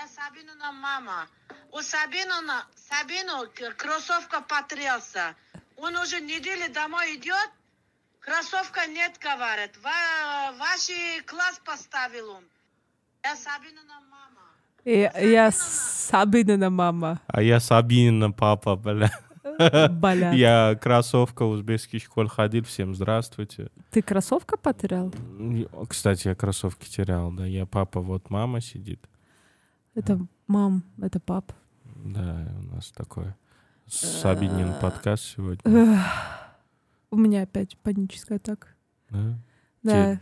Я Сабинина мама. У Сабинина, Сабину кроссовка потрелся. Он уже неделю домой идет, кроссовка нет, говорит. Ва- ваш класс поставил он. Я Сабинина мама. Я, я Сабинина мама. А я Сабинина папа, бля. Бля. Я кроссовка в узбекский школ ходил. Всем здравствуйте. Ты кроссовка потерял? Кстати, я кроссовки терял, да. Я папа, вот мама сидит. Это мам, это пап. Да, у нас такой Сабинин подкаст сегодня. У меня опять паническая атака. Да? Да.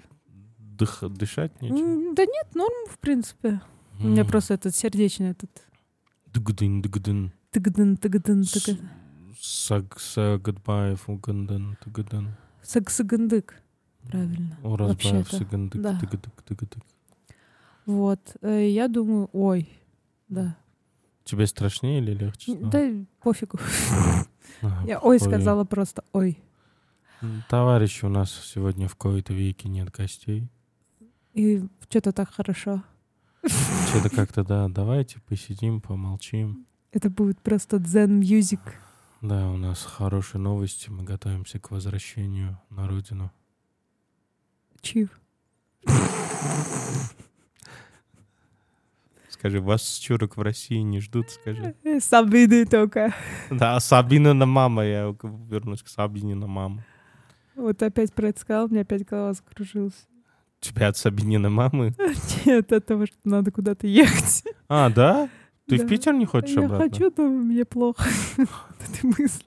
Дых- дышать нечего? М, Да нет, норм, в принципе. У меня просто этот сердечный этот Дыгдын, дыгдын. тыгдын, тыгдын, тыгдын. Саг- Сагадбаев, Угандын, Тыгадын. Сагсагандык. Правильно. Уразбаев, Сагандык, да. Тыгадык, Тыгадык. Вот. э, Я думаю, ой, да. Тебе страшнее или легче? стало? Да пофигу. А, Я ой сказала просто ой. Товарищи, у нас сегодня в кои-то веке нет гостей. И что-то так хорошо. Что-то как-то, да, давайте посидим, помолчим. Это будет просто дзен мьюзик. Да, у нас хорошие новости, мы готовимся к возвращению на родину. Чив. Скажи, вас с чурок в России не ждут, скажи. Сабины только. Да, Сабинина мама, я вернусь к Сабинина мама. Вот опять про это сказал, мне опять голова закружилась. Тебя от Сабинина мамы? Нет, от того, что надо куда-то ехать. А, да? Ты в Да. Питер не хочешь Я обратно? хочу, но мне плохо от этой мысли.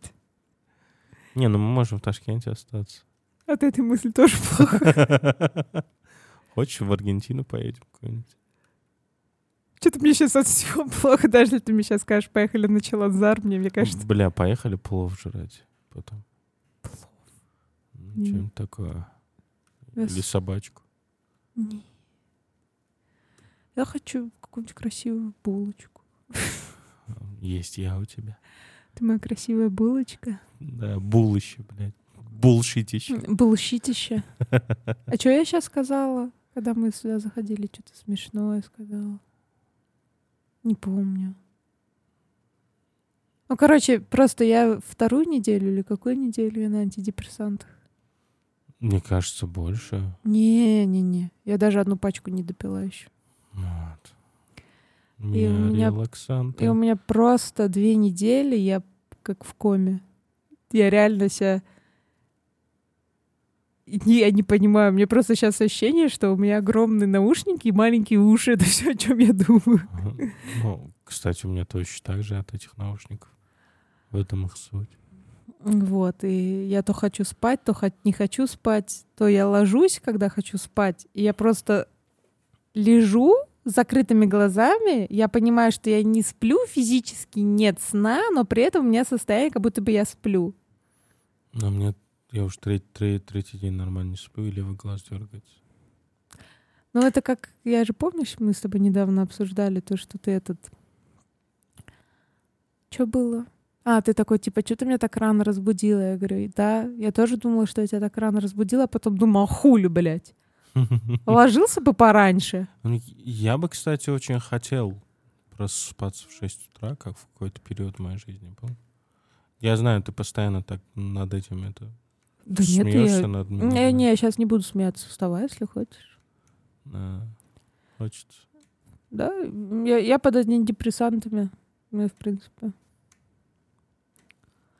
Не, ну мы можем в Ташкенте остаться. От этой мысли тоже плохо. Хочешь, в Аргентину поедем какую-нибудь? Что-то мне сейчас от всего плохо, даже если ты мне сейчас скажешь, поехали на Челанзар, мне, мне кажется, Бля, поехали плов жрать потом. Плов. Ну. Что-нибудь такое. Я Или собачку. Не. Я хочу какую-нибудь красивую булочку. Есть я у тебя. Ты моя красивая булочка. Да, булыще, блядь. Булшитище. Булщитище. А что я сейчас сказала, когда мы сюда заходили? Что-то смешное сказала. Не помню. Ну, короче, просто я вторую неделю или какую неделю я на антидепрессантах? Мне кажется, больше. Не-не-не. Я даже одну пачку не допила еще. Вот. И у Меня релаксанты. И у меня просто две недели я как в коме. Я реально себя... Не, я не понимаю, мне просто сейчас ощущение, что у меня огромные наушники и маленькие уши. Это все, о чем я думаю. Ну, кстати, у меня точно так же от этих наушников. В этом их суть. Вот, и я то хочу спать, то хоть не хочу спать, то я ложусь, когда хочу спать, и я просто лежу с закрытыми глазами, я понимаю, что я не сплю физически, нет сна, но при этом у меня состояние, как будто бы я сплю. Но мне я уж третий, третий, третий день нормально не сплю, и левый глаз дергается. Ну, это как, я же помнишь, мы с тобой недавно обсуждали то, что ты этот... Что было? А, ты такой, типа, что ты меня так рано разбудила? Я говорю, да, я тоже думала, что я тебя так рано разбудила, а потом думала, хули, блядь. Ложился бы пораньше. Ну, Я бы, кстати, очень хотел просыпаться в 6 утра, как в какой-то период моей жизни был. Я знаю, ты постоянно так над этим это Да нет, смеешься я... над меня. Не, не, я сейчас не буду смеяться. Вставай, если хочешь. Да. Хочется. Да, я, я под антидепрессантами. Ну, в принципе.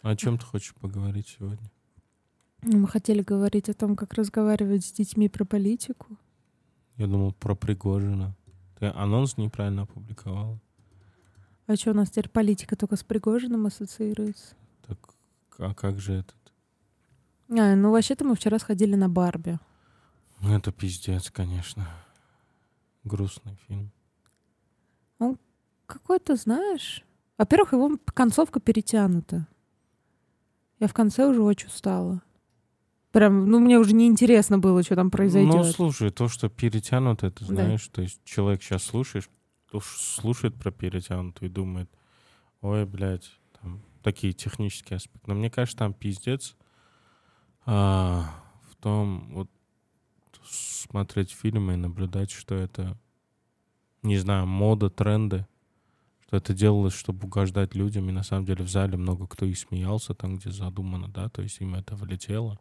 А О чем ты хочешь поговорить сегодня? Мы хотели говорить о том, как разговаривать с детьми про политику. Я думал про Пригожина. Ты анонс неправильно опубликовала. А что, у нас теперь политика только с Пригожиным ассоциируется? Так, а как же этот? А, ну вообще-то мы вчера сходили на Барби. Ну, это пиздец, конечно. Грустный фильм. Какой-то, знаешь... Во-первых, его концовка перетянута. Я в конце уже очень устала. Прям, ну, мне уже неинтересно было, что там произойдет. Ну, слушай, то, что перетянуто, это Да. знаешь, то есть человек сейчас слушаешь, слушает про перетянутую и думает, ой, блядь, там такие технические аспекты. Но мне кажется, там пиздец а, в том, вот смотреть фильмы и наблюдать, что это не знаю, мода, тренды, что это делалось, чтобы угождать людям, и на самом деле в зале много кто и смеялся там, где задумано, да, то есть им это влетело.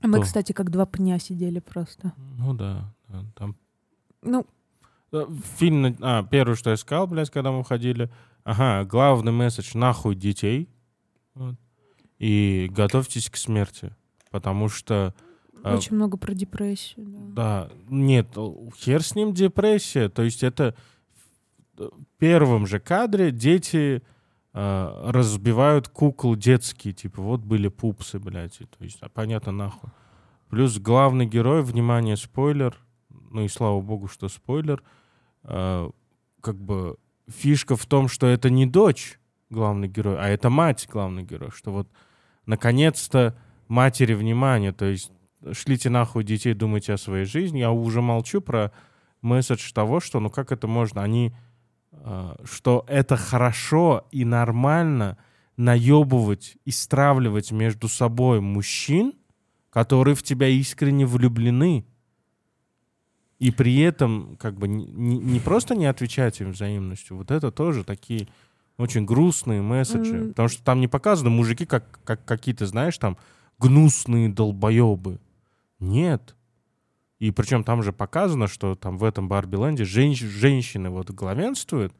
А мы, Что? кстати, как два пня сидели просто. Ну да, да, там Ну, Э, Фильм, а, первое, что я сказал, блядь, когда мы уходили, ага, главный месседж, нахуй детей, Вот. И готовьтесь к смерти, потому что, А, очень много про депрессию. Да. да, нет, хер с ним депрессия, то есть это в первом же кадре дети э, разбивают кукол детские, типа, вот были пупсы, блядь, и, то есть, а, понятно, нахуй. Плюс главный герой, внимание, спойлер, ну и слава богу, что спойлер, э, как бы фишка в том, что это не дочь главный герой, а это мать главный герой, что вот наконец-то матери внимание, то есть шлите нахуй детей, думайте о своей жизни. Я уже молчу про месседж того, что ну как это можно, они, э, что это хорошо и нормально наебывать и стравливать между собой мужчин, которые в тебя искренне влюблены, и при этом как бы не, не- просто не отвечать им взаимностью, вот это тоже такие очень грустные месседжи, М. потому что там не показаны мужики как, как какие-то, знаешь, там гнусные долбоебы. Нет. И причем там же показано, что там в этом Барби-ленде женщ- женщины вот главенствуют,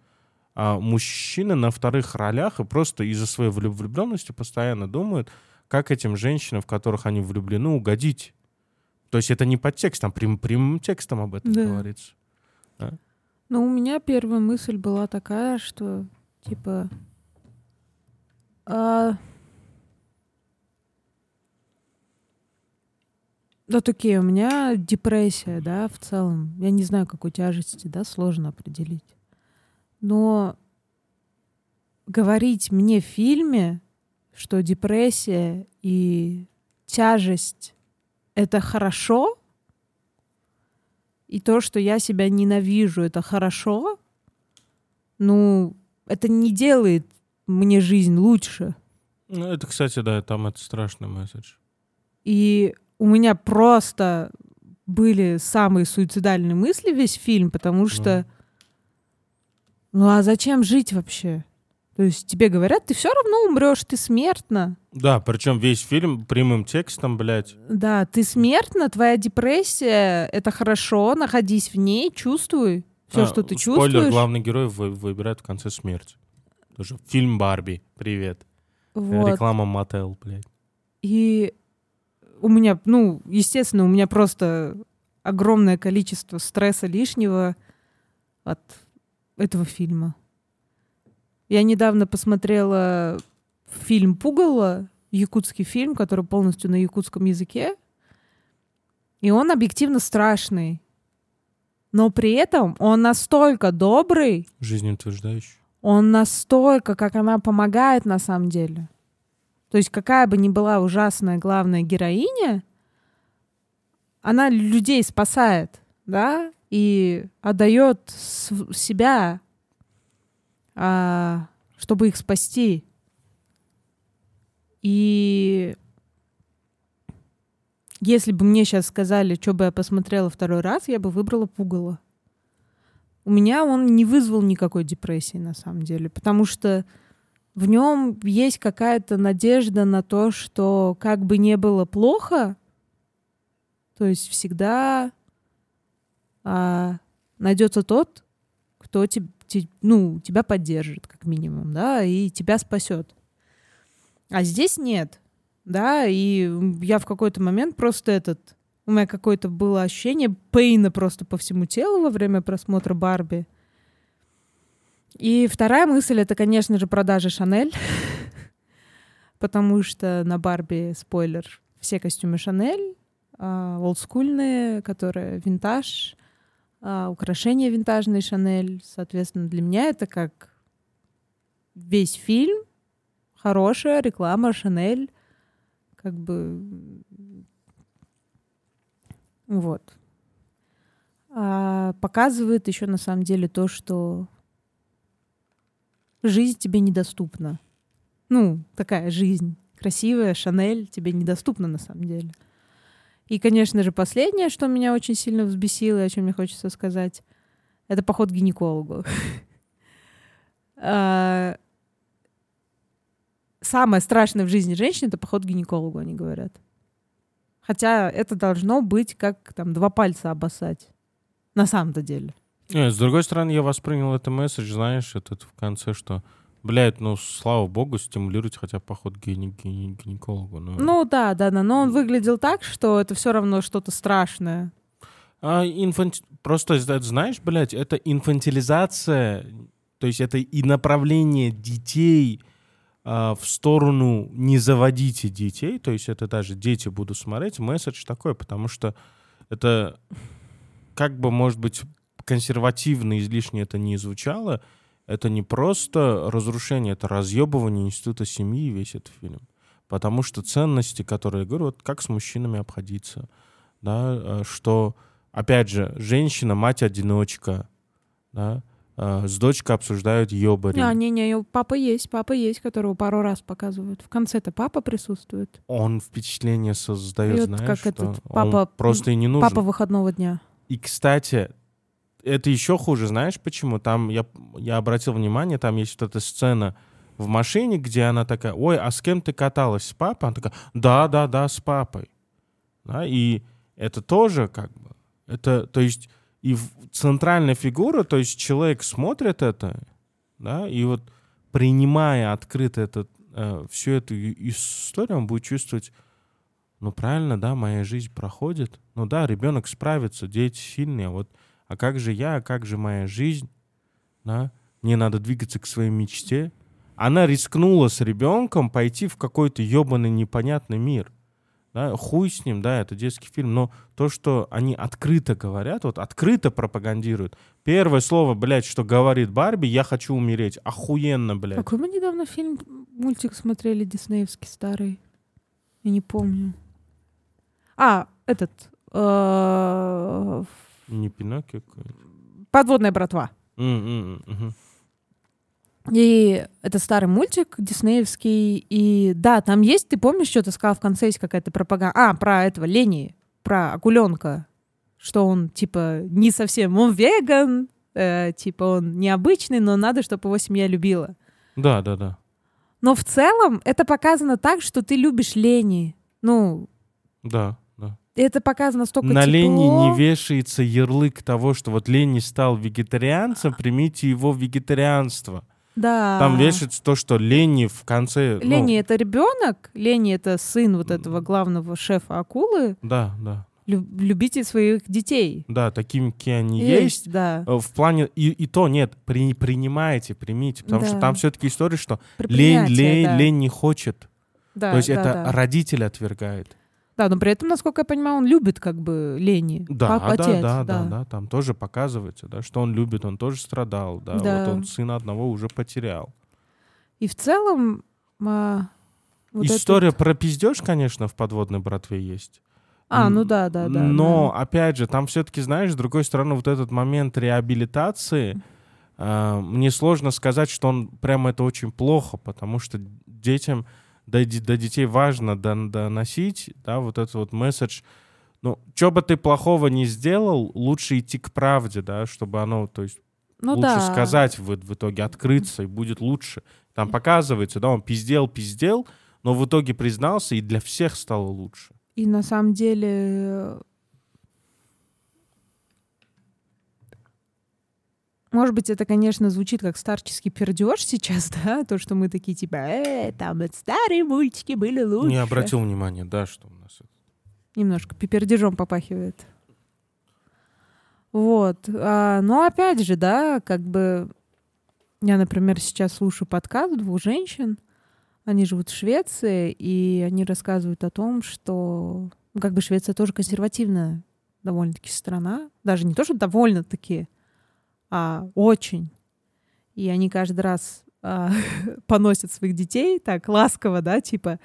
а мужчины на вторых ролях и просто из-за своей влю- влюбленности постоянно думают, как этим женщинам, в которых они влюблены, угодить. То есть это не подтекст, там прям, прямым текстом об этом Да. говорится. Ну, у меня первая мысль была такая, что, типа, а, да, такие, у меня депрессия, да, в целом. Я не знаю, какой тяжести, да, сложно определить. Но говорить мне в фильме, что депрессия и тяжесть — это хорошо, и то, что я себя ненавижу, это хорошо, ну, это не делает мне жизнь лучше. Ну, это, кстати, да, там это страшный месседж. И у меня просто были самые суицидальные мысли весь фильм, потому что, ну а зачем жить вообще? То есть тебе говорят, ты все равно умрешь, ты смертна. Да, причем весь фильм прямым текстом, блядь. Да, ты смертна, твоя депрессия, это хорошо, находись в ней, чувствуй все, А, что ты Спойлер, чувствуешь. главный герой вы- выбирает в конце смерть. Тоже фильм Барби. Привет. Вот. Реклама Мотел, блядь. И у меня, ну, естественно, у меня просто огромное количество стресса лишнего от этого фильма. Я недавно посмотрела фильм «Пугало», якутский фильм, который полностью на якутском языке. И он объективно страшный. Но при этом он настолько добрый, Жизнеутверждающий. он настолько, как она помогает на самом деле. То есть какая бы ни была ужасная главная героиня, она людей спасает, да, и отдает себя, а, чтобы их спасти. И если бы мне сейчас сказали, что бы я посмотрела второй раз, я бы выбрала пугало. У меня он не вызвал никакой депрессии на самом деле, потому что в нем есть какая-то надежда на то, что как бы не было плохо, то есть всегда а, найдется тот, кто теб- те- ну, тебя поддержит, как минимум, да, и тебя спасет. А здесь нет, да, и я в какой-то момент просто этот... У меня какое-то было ощущение пейна просто по всему телу во время просмотра Барби. И вторая мысль — это, конечно же, продажи Шанель. Потому что на Барби, спойлер, все костюмы Шанель, а, олдскульные, которые винтаж, а, украшения винтажные Шанель. Соответственно, для меня это как весь фильм, хорошая реклама Шанель, как бы вот. А, показывает еще на самом деле то, что жизнь тебе недоступна. Ну, такая жизнь красивая, Шанель тебе недоступна на самом деле. И, конечно же, последнее, что меня очень сильно взбесило, и о чем мне хочется сказать, это поход к гинекологу. Самое страшное в жизни женщины — это поход к гинекологу, они говорят. Хотя это должно быть как там два пальца обоссать. На самом-то деле. Не, с другой стороны, я воспринял это месседж, знаешь, этот в конце, что, блядь, ну, слава богу, стимулируйте хотя бы поход к гине- гине- гинекологу. Ну, Ну да, да, да. Но он выглядел так, что это все равно что-то страшное. А инфанти- Просто, знаешь, блядь, это инфантилизация, то есть это и направление детей в сторону «не заводите детей», то есть это даже дети будут смотреть, месседж такой, потому что это как бы, может быть, консервативно излишне это не звучало, это не просто разрушение, это разъебывание института семьи весь этот фильм. Потому что ценности, которые, я говорю, вот как с мужчинами обходиться, да, э, что, опять же, женщина, мать-одиночка, да, с дочкой обсуждают ёбари. А, не-не, папа есть, папа есть, которого пару раз показывают. В конце-то папа присутствует. Он впечатление создает, вот знаешь, как что этот он папа- просто и не нужен. Папа выходного дня. И, кстати, это еще хуже, знаешь почему? Там я, я обратил внимание, там есть вот эта сцена в машине, где она такая, ой, а с кем ты каталась? С папой? Она такая, да, да, да, с папой. Да, и это тоже как бы, это, то есть, и центральная фигура, то есть человек смотрит это, да, и вот принимая открыто этот, э, всю эту историю, он будет чувствовать, ну правильно, да, моя жизнь проходит. Ну да, ребенок справится, дети сильные, вот, а как же я, а как же моя жизнь, да? Мне надо двигаться к своей мечте. Она рискнула с ребенком пойти в какой-то ебаный непонятный мир. Да, хуй с ним, да, это детский фильм, но то, что они открыто говорят, вот открыто пропагандируют. Первое слово, блядь, что говорит Барби, я хочу умереть. Охуенно, блядь. Какой мы недавно фильм, мультик смотрели, диснеевский старый? Я не помню. А, этот... э, Не Пиноккио Подводная братва. И это старый мультик диснеевский. И да, там есть, ты помнишь, что ты сказал в конце, есть какая-то пропаганда. А, про этого Лени, про акуленка. Что он, типа, не совсем... Он веган, э, типа, он необычный, но надо, чтобы его семья любила. Да, да, да. Но в целом это показано так, что ты любишь Лени. Ну, Да, да. это показано столько На тепло. Лени не вешается ярлык того, что вот Лени стал вегетарианцем, примите его вегетарианство. Да. Там вешается то, что Лени в конце... ну, Лени это ребенок, Лени это сын вот этого главного шефа акулы, Да, да. Лю- любите своих детей. Да, такими, какие они есть. да. Э, В плане... И, и то нет, при, принимайте, примите. Потому что Да. там все-таки история, что лень, лень, да. лень не хочет. Да, то есть да, это да. родитель отвергает. Да, но при этом, насколько я понимаю, он любит как бы Лени. Да, Папа, да, отец, да, да, да, Там тоже показывается, да, что он любит, он тоже страдал, да. Да. Вот он сына одного уже потерял. И в целом а, вот История этот- про пиздеж, конечно, в подводной братве есть. А, ну да, да, да. Но, да. опять же, там все-таки, знаешь, с другой стороны, вот этот момент реабилитации, э, мне сложно сказать, что он прямо это очень плохо, потому что детям, до, до детей важно дон- доносить, да, вот этот вот месседж. Ну, что бы ты плохого не сделал, лучше идти к правде, да, чтобы оно, то есть, Ну лучше да. сказать в, в итоге, открыться, и будет лучше. Там показывается, да, он пиздел, пиздел, но в итоге признался, и для всех стало лучше. И на самом деле Может быть, это, конечно, звучит как старческий пердеж сейчас, да, то, что мы такие типа, э, там старые мультики были лучше. Не обратил внимания, да, что у нас это. Немножко пипердежом попахивает. Вот. А, но опять же, да, как бы я, например, сейчас слушаю подкаст двух женщин. Они живут в Швеции, и они рассказывают о том, что ну, как бы Швеция тоже консервативная довольно-таки страна. Даже не то, что довольно-таки, а очень. И они каждый раз а, поносят своих детей так ласково, да, типа,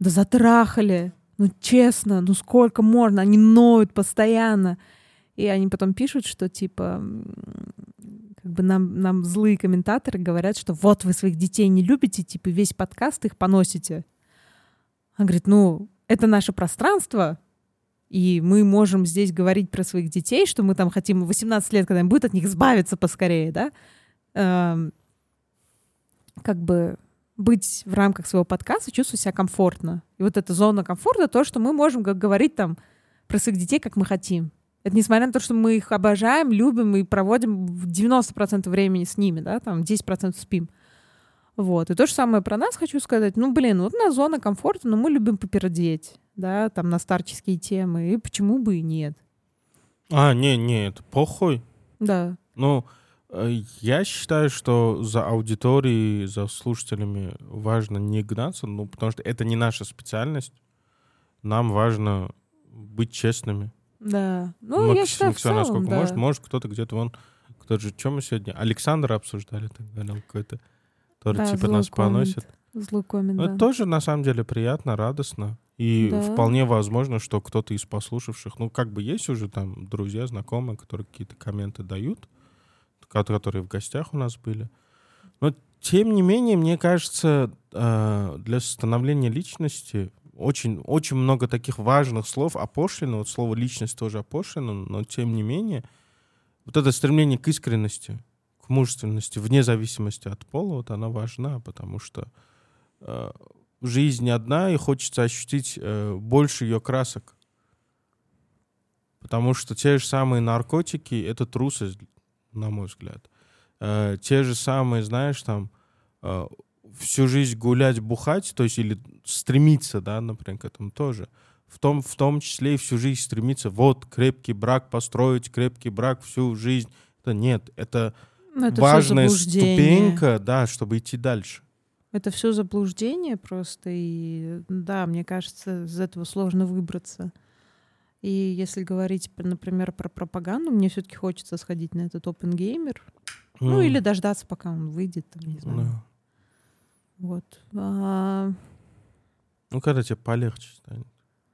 да затрахали, ну честно, ну сколько можно, они ноют постоянно. И они потом пишут, что типа как бы нам, нам злые комментаторы говорят, что вот вы своих детей не любите, типа весь подкаст их поносите. Он говорит, ну это наше пространство, И мы можем здесь говорить про своих детей, что мы там хотим 18 лет, когда им будет от них избавиться поскорее, да? Эм, как бы быть в рамках своего подкаста, чувствовать себя комфортно. И вот эта зона комфорта, то, что мы можем говорить там про своих детей, как мы хотим. Это несмотря на то, что мы их обожаем, любим и проводим 90% времени с ними, да, там 10% спим. Вот. И то же самое про нас хочу сказать. Ну, блин, вот на зона комфорта, но мы любим попердеть, да, там на старческие темы. И почему бы и нет? А, не, не, это похуй. Да. Ну, э, я считаю, что за аудиторией, за слушателями важно не гнаться, ну, потому что это не наша специальность. Нам важно быть честными. Да. Ну, я считаю, в Максим, целом, насколько да. может, может кто-то где-то вон, кто же, чем мы сегодня? Александра обсуждали, ты говорил, какой-то, который Да, типа нас поносит. коммент. Злой коммент, Ну, да. Это тоже, на самом деле, приятно, радостно. И Да. вполне возможно, что кто-то из послушавших, ну, как бы есть уже там друзья, знакомые, которые какие-то комменты дают, ко- которые в гостях у нас были. Но, тем не менее, мне кажется, э, для становления личности очень, очень много таких важных слов опошлено. Вот слово «личность» тоже опошлено, но, тем не менее, вот это стремление к искренности, к мужественности, вне зависимости от пола, вот она важна, потому что э, жизнь одна, и хочется ощутить э, больше ее красок. Потому что те же самые наркотики — это трусость, на мой взгляд. Э, те же самые, знаешь, там, э, всю жизнь гулять, бухать, то есть или стремиться, да, например, к этому тоже. В том, в том числе и всю жизнь стремиться, вот, крепкий брак построить, крепкий брак всю жизнь. Это нет, это, Ну, это важная ступенька, да, чтобы идти дальше. Это все заблуждение просто. И да, мне кажется, из этого сложно выбраться. И если говорить, например, про пропаганду, мне все-таки хочется сходить на этот Open Gamer. Ну, М, или дождаться, пока он выйдет, там, не знаю. да. Вот. А, Ну, когда тебе полегче станет.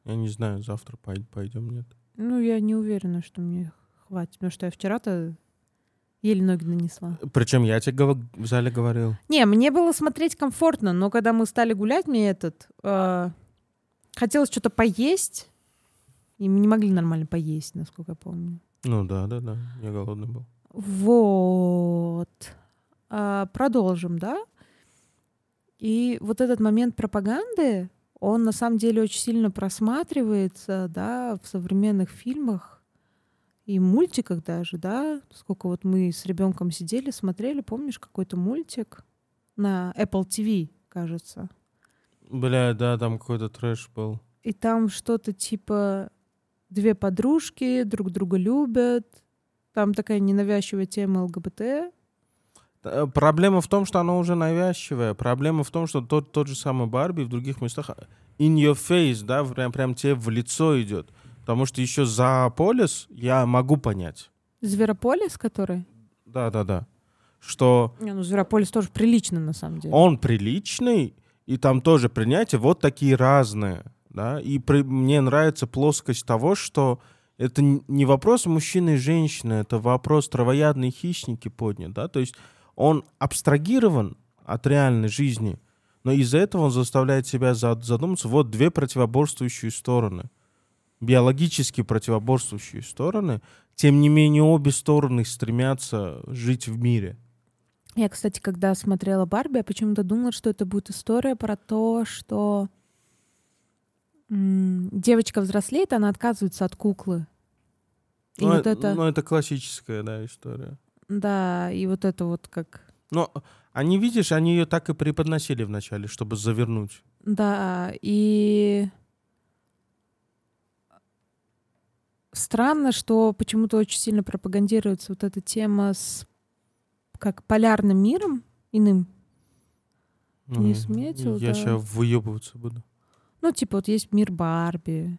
Я не знаю, завтра пой- пойдем, нет. ну, я не уверена, что мне хватит. Потому что я вчера-то еле ноги нанесла. Причем я тебе гов- в зале говорил. Не, мне было смотреть комфортно, но когда мы стали гулять, мне этот... э, хотелось что-то поесть, и мы не могли нормально поесть, насколько я помню. Ну да, да, да. Я голодный был. Вот. А, продолжим, да? И вот этот момент пропаганды, он на самом деле очень сильно просматривается, да, в современных фильмах и мультиках даже, да. Сколько вот мы с ребенком сидели, смотрели, помнишь, какой-то мультик на Apple TV, кажется. Бля, да, там какой-то трэш был. И там что-то типа две подружки друг друга любят. Там такая ненавязчивая тема ЛГБТ. Э, Проблема в том, что она уже навязчивая. Проблема в том, что тот, тот же самый Барби в других местах а, in your face, да, прям, прям тебе в лицо идет. Потому что еще за полис я могу понять. Зверополис, который? Да, да, да. Что Не, ну Зверополис тоже прилично, на самом деле. он приличный, и там тоже принятия вот такие разные. Да? И при- мне нравится плоскость того, что это не вопрос мужчины и женщины, это вопрос травоядные хищники поднят. Да? То есть он абстрагирован от реальной жизни, но из-за этого он заставляет себя за- задуматься, вот две противоборствующие стороны, биологически противоборствующие стороны, тем не менее обе стороны стремятся жить в мире. Я, кстати, когда смотрела Барби, я почему-то думала, что это будет история про то, что девочка взрослеет, она отказывается от куклы. И ну, вот э- это, ну, это классическая, да, история. да, и вот это вот как, Но они, видишь, они ее так и преподносили вначале, чтобы завернуть. да, и странно, что почему-то очень сильно пропагандируется вот эта тема с как полярным миром иным. Не Ну, сметил, Я да. сейчас выебываться буду. Ну, типа, вот есть мир Барби,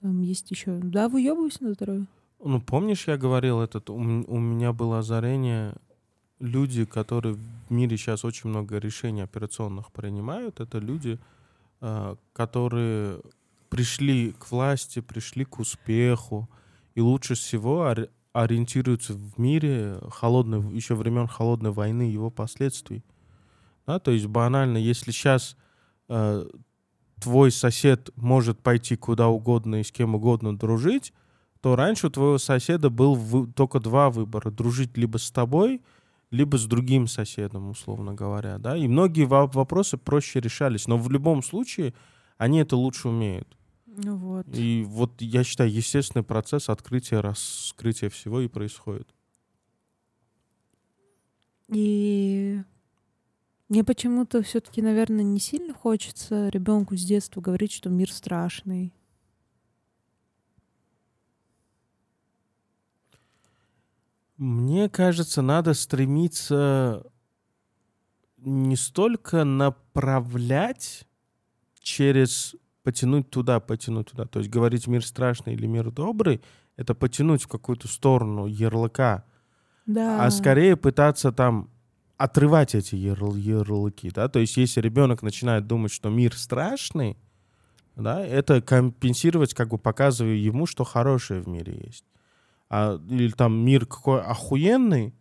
там есть еще. Да, выебывайся на здоровье. Ну, помнишь, я говорил, этот, у, у меня было озарение, люди, которые в мире сейчас очень много решений операционных принимают, это люди, э, которые пришли к власти, пришли к успеху, и лучше всего ори- ориентируются в мире холодной, еще времен холодной войны и его последствий. Да, то есть банально, если сейчас твой сосед может пойти куда угодно и с кем угодно дружить, то раньше у твоего соседа был вы- только два выбора. Дружить либо с тобой, либо с другим соседом, условно говоря. Да? И многие во- вопросы проще решались. Но в любом случае они это лучше умеют. Ну вот. И вот я считаю, естественный процесс открытия, раскрытия всего и происходит. И мне почему-то все-таки, наверное, не сильно хочется ребенку с детства говорить, что мир страшный. Мне кажется, надо стремиться не столько направлять через потянуть туда, потянуть туда. То есть говорить мир страшный или мир добрый, это потянуть в какую-то сторону ярлыка, Да. а скорее пытаться там отрывать эти ярл- ярлыки, да, то есть если ребенок начинает думать, что мир страшный, да, это компенсировать, как бы показывая ему, что хорошее в мире есть. А, или там мир какой охуенный,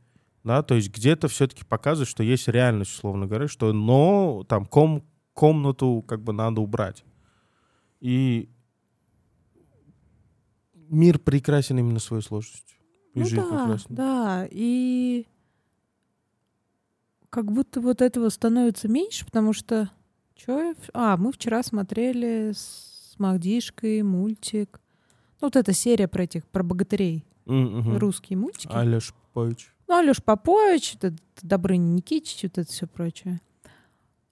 да, то есть где-то все-таки показывает, что есть реальность, условно говоря, что но там ком, комнату как бы надо убрать. И мир прекрасен именно своей сложностью. И Ну жизнь да, прекрасна. да. И как будто вот этого становится меньше, потому что... Чё А, мы вчера смотрели с Магдишкой мультик. Ну, вот эта серия про этих, про богатырей. Мгм. Русские мультики. Алеш Попович. Ну, Алёш Попович, это Добрыня Никитич, вот это все прочее.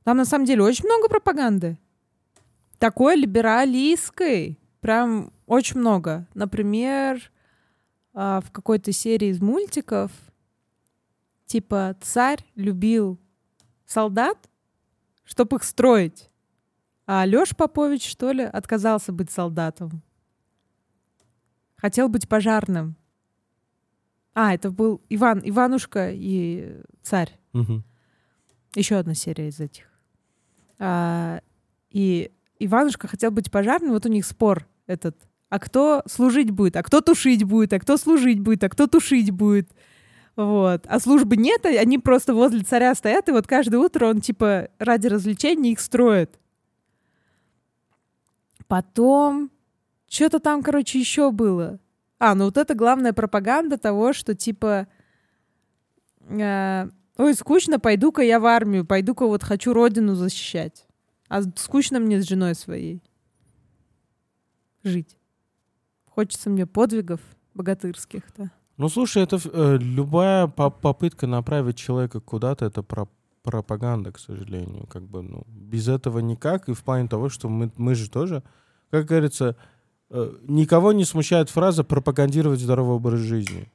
Там на самом деле очень много пропаганды. Такой либералистской. Прям очень много. Например, а, в какой-то серии из мультиков типа царь любил солдат, чтобы их строить. А Алёш Попович, что ли, отказался быть солдатом. Хотел быть пожарным. А, это был Иван, Иванушка и царь. Мгм. Еще одна серия из этих. А, и Иванушка хотел быть пожарным, вот у них спор этот. А кто служить будет? А кто тушить будет? А кто служить будет? А кто тушить будет? Вот. А службы нет, а они просто возле царя стоят, и вот каждое утро он типа ради развлечения их строит. Потом что-то там, короче, еще было. А, ну вот это главная пропаганда того, что типа э, Ой, скучно, пойду-ка я в армию, пойду-ка вот хочу родину защищать. А скучно мне с женой своей жить. Хочется мне подвигов богатырских-то. Ну, слушай, это э, любая по- попытка направить человека куда-то, это про- пропаганда, к сожалению. Как бы, ну, без этого никак. И в плане того, что мы, мы же тоже, как говорится, э, никого не смущает фраза пропагандировать здоровый образ жизни.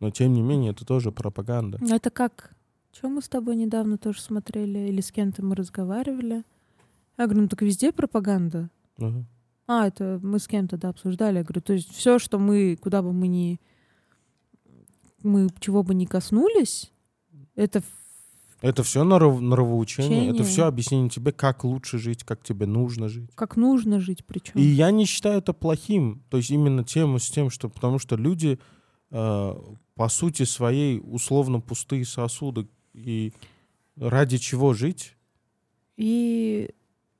Но, тем не менее, это тоже пропаганда. Ну, Это как... Что мы с тобой недавно тоже смотрели? Или с кем-то мы разговаривали? Я говорю, ну так везде пропаганда. Ага. А, это мы с кем-то, да, обсуждали. Я говорю, то есть все, что мы, куда бы мы ни... Мы чего бы ни коснулись, это Это все нрав, нравоучение, это Учение. все объяснение тебе, как лучше жить, как тебе нужно жить. как нужно жить причем. И я не считаю это плохим. То есть именно тему с тем, что потому что люди э, по сути своей условно пустые сосуды. И ради чего жить? И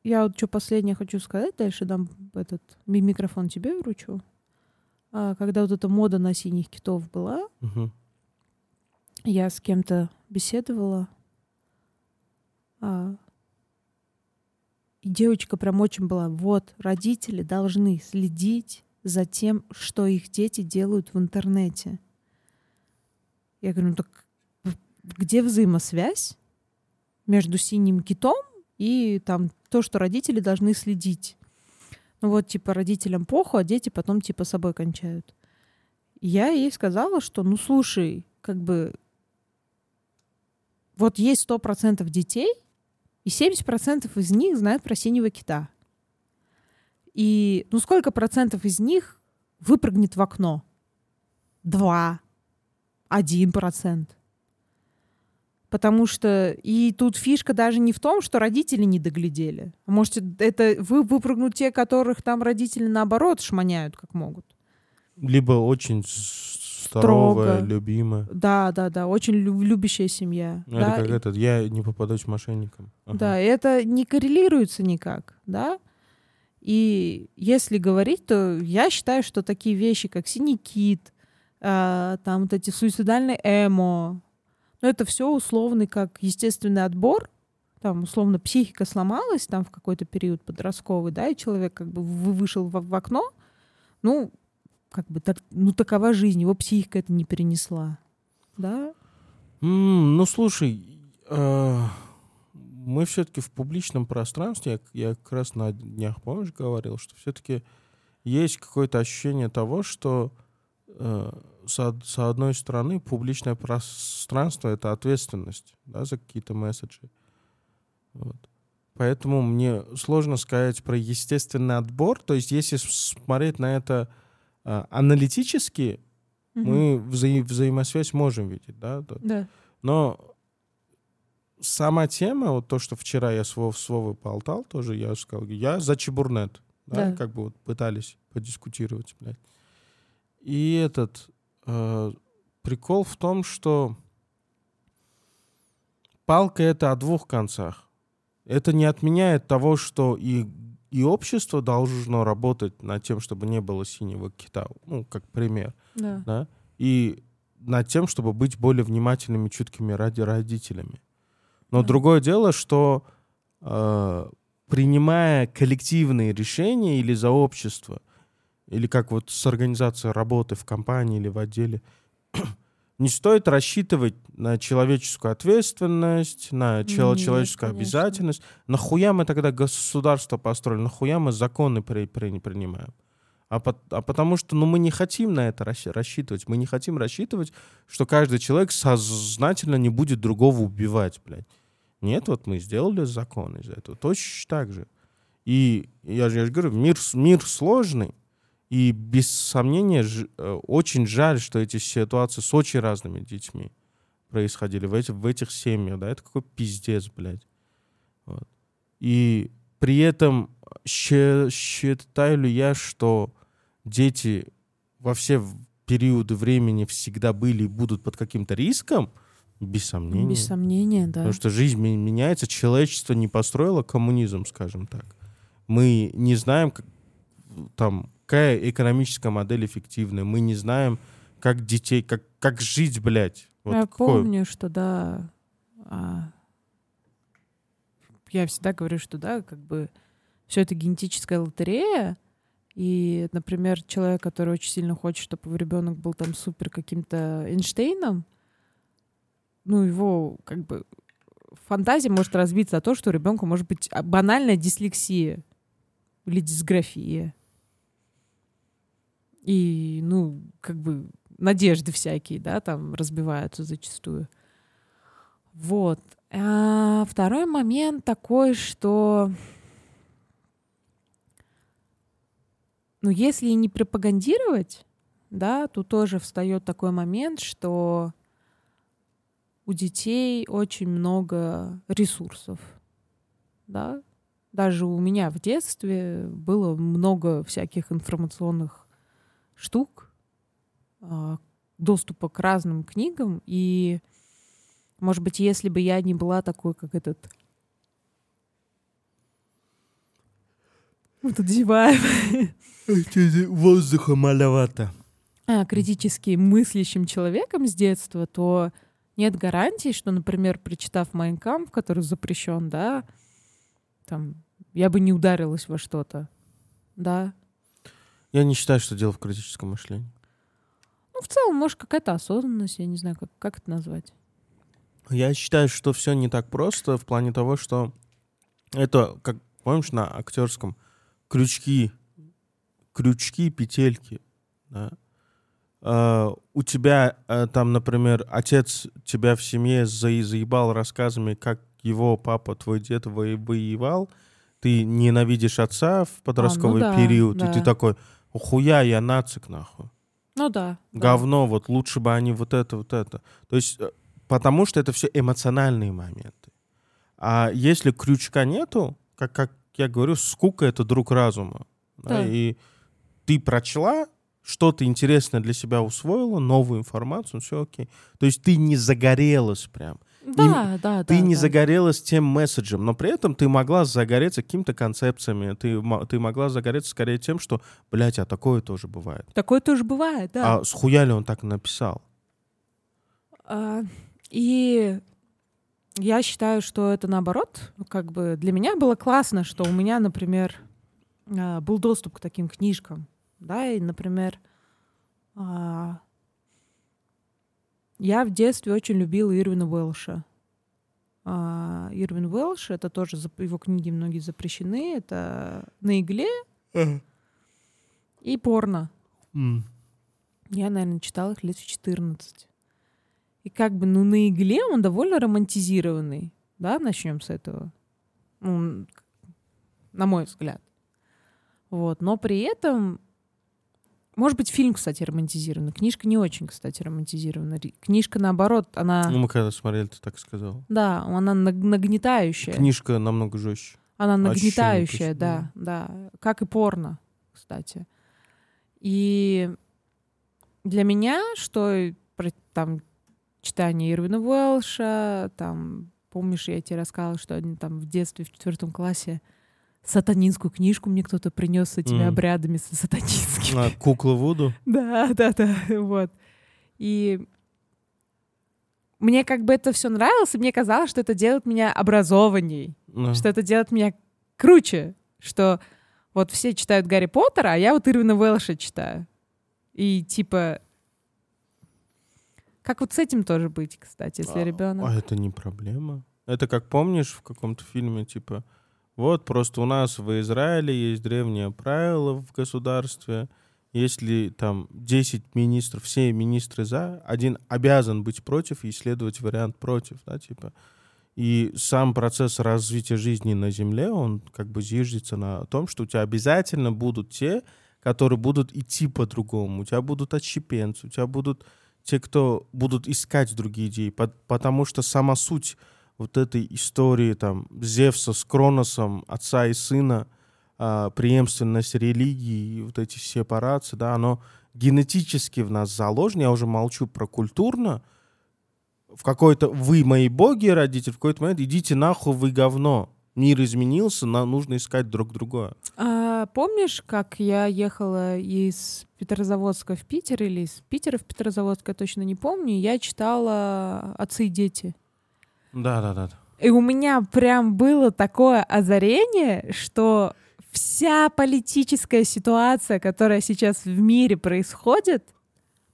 я вот что последнее хочу сказать, дальше дам этот ми- микрофон тебе вручу. А, когда вот эта мода на синих китов была, Мгм. я с кем-то беседовала. а, и девочка прям очень была. Вот, родители должны следить за тем, что их дети делают в интернете. Я говорю, ну так где взаимосвязь между синим китом и там то, что родители должны следить? Ну вот, типа, родителям похуй, а дети потом, типа, собой кончают. Я ей сказала, что, ну, слушай, как бы, вот есть сто процентов детей, и 70% из них знают про синего кита. И, ну, сколько процентов из них выпрыгнет в окно? Два. Один процент. Потому что и тут фишка даже не в том, что родители не доглядели. А Может, это вы выпрыгнут те, которых там родители наоборот шманяют, как могут. Либо очень Строго. любимая. Да, да, да, очень лю- любящая семья. Ну, да, Это как и- этот, я не попадусь мошенникам. Ага. Да, это не коррелируется никак, да. И если говорить, то я считаю, что такие вещи, как синий кит, э, там вот эти суицидальные эмо, ну это все условный как естественный отбор, там условно психика сломалась там в какой-то период подростковый, да, и человек как бы вышел в, в окно, ну как бы так, ну такова жизнь, его психика это не перенесла, да? Mm, ну слушай, э, мы все-таки в публичном пространстве, я, я как раз на днях, помнишь, говорил, что все-таки есть какое-то ощущение того, что э, со одной стороны публичное пространство — это ответственность да, за какие-то месседжи. Вот. Поэтому мне сложно сказать про естественный отбор. То есть если смотреть на это э, аналитически, угу. мы вза взаимосвязь можем видеть. Да? Да. Но сама тема, вот то, что вчера я с Вовой болтал, тоже я сказал, я за Чебурнет. Да, да. как бы вот пытались подискутировать, блядь. И этот э, прикол в том, что палка это о двух концах. Это не отменяет того, что и, и общество должно работать над тем, чтобы не было синего кита, ну, как пример. Да. да? И над тем, чтобы быть более внимательными, чуткими ради родителями. Но да. другое дело, что э, принимая коллективные решения или за общество, или как вот с организацией работы в компании или в отделе, не стоит рассчитывать на человеческую ответственность, на чел- Нет, человеческую конечно. обязательность. Нахуя мы тогда государство построили? Нахуя мы законы при- при- принимаем? А, по- а потому что ну, мы не хотим на это рассчитывать. Мы не хотим рассчитывать, что каждый человек сознательно не будет другого убивать, блядь. Нет, вот мы сделали закон из этого. Точно так же. И я же, я же говорю, мир, мир сложный, и без сомнения э, очень жаль, что эти ситуации с очень разными детьми происходили в, эти, в этих семьях, да, это какой пиздец, блядь. Вот. И при этом считаю ли я, что дети во все периоды времени всегда были и будут под каким-то риском — без сомнения. Без сомнения, да. Потому что жизнь меняется, человечество не построило коммунизм, скажем так. Мы не знаем, как, там, какая экономическая модель эффективная. Мы не знаем, как детей, как, как жить, блядь. Вот я какой... помню, что да. А... Я всегда говорю, что да, как бы все это генетическая лотерея. И, например, человек, который очень сильно хочет, чтобы его ребенок был там супер каким-то Эйнштейном, ну, его как бы фантазия может разбиться о том, что у ребенка может быть а, банальная дислексия или дисграфия. И, ну, как бы надежды всякие, да, там разбиваются зачастую. Вот. А второй момент такой, что ну, если не пропагандировать, да, то тоже встает такой момент, что у детей очень много ресурсов, да. Даже у меня в детстве было много всяких информационных штук, а, доступа к разным книгам, и, может быть, если бы я не была такой, как этот Мы тут зеваем. Воздуха маловато. А, критически мыслящим человеком с детства, то нет гарантии, что, например, прочитав Майнкам, который запрещен, да, там, я бы не ударилась во что-то, да. Я не считаю, что дело в критическом мышлении. Ну, в целом, может, какая-то осознанность, я не знаю, как, как это назвать. Я считаю, что все не так просто в плане того, что это, как помнишь, на актерском крючки, крючки, петельки, да, Uh, у тебя uh, там, например, отец тебя в семье за заебал рассказами, как его папа, твой дед воевал, ты ненавидишь отца в подростковый а, ну да, период, да. и ты такой, хуя я нацик, нахуй. Ну да. Говно, да. вот лучше бы они вот это, вот это. То есть, э, потому что это все эмоциональные моменты. А если крючка нету, как, как я говорю, скука — это друг разума. Да. Да, и ты прочла, что-то интересное для себя усвоила, новую информацию, все окей. То есть ты не загорелась прям. Да, да, ты да, не да. загорелась тем месседжем, но при этом ты могла загореться какими-то концепциями, ты, ты могла загореться скорее тем, что, блядь, а такое тоже бывает. Такое тоже бывает, да. А схуя ли он так написал? А, и я считаю, что это наоборот. Как бы для меня было классно, что у меня, например, а, был доступ к таким книжкам. Да, и, например, а, я в детстве очень любила Ирвина Уэлша. А, Ирвин Уэлш, это тоже зап- его книги многие запрещены. Это на игле и порно. Я, наверное, читала их лет в 14. И как бы, ну, на игле он довольно романтизированный. Да, начнем с этого. Ну, на мой взгляд. Вот. Но при этом, может быть, фильм, кстати, романтизированный. Книжка не очень, кстати, романтизирована. Ри- Книжка, наоборот, она... Ну, мы когда смотрели, ты так сказал. Да, она наг- нагнетающая. Книжка намного жестче. Она нагнетающая, да, да. Как и порно, кстати. И для меня, что там читание Ирвина Уэлша, там, помнишь, я тебе рассказывала, что они там в детстве, в четвертом классе сатанинскую книжку мне кто-то принес с этими Мгм. обрядами сатанинскими. А, кукла Вуду? Да, да, да, вот. И мне как бы это все нравилось, и мне казалось, что это делает меня образованней Да. что это делает меня круче, что вот все читают Гарри Поттера, а я вот Ирвина Уэлша читаю. И типа... Как вот с этим тоже быть, кстати, если А, ребенок... А это не проблема. Это как помнишь в каком-то фильме, типа, вот просто у нас в Израиле есть древнее правило в государстве. Если там 10 министров, все министры за, один обязан быть против и исследовать вариант против, да, типа. И сам процесс развития жизни на Земле, он как бы зиждется на том, что у тебя обязательно будут те, которые будут идти по-другому. У тебя будут отщепенцы, у тебя будут те, кто будут искать другие идеи, по- потому что сама суть вот этой истории там Зевса с Кроносом, отца и сына, а, преемственность религии, вот эти сепарации, да, оно генетически в нас заложено, я уже молчу про культурно, в какой-то вы мои боги, родители, в какой-то момент идите нахуй, вы говно. Мир изменился, нам нужно искать друг другое. А, помнишь, как я ехала из Петрозаводска в Питер или из Питера в Петрозаводск, я точно не помню, я читала «Отцы и дети». Да, да, да. И у меня прям было такое озарение, что вся политическая ситуация, которая сейчас в мире происходит,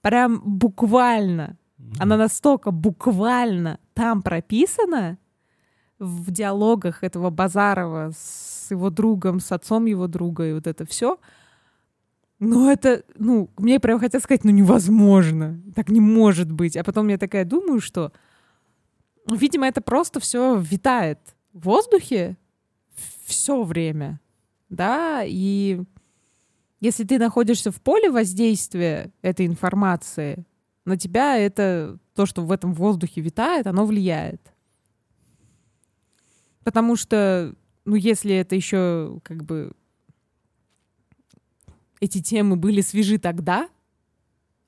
прям буквально, она настолько буквально там прописана в диалогах этого Базарова с его другом, с отцом его друга и вот это все. Но это, ну, мне прям хотелось сказать, ну невозможно, так не может быть. А потом я такая думаю, что Видимо, это просто все витает в воздухе все время, да, и если ты находишься в поле воздействия этой информации, на тебя это, то, что в этом воздухе витает, оно влияет. Потому что, ну, если это еще как бы эти темы были свежи тогда,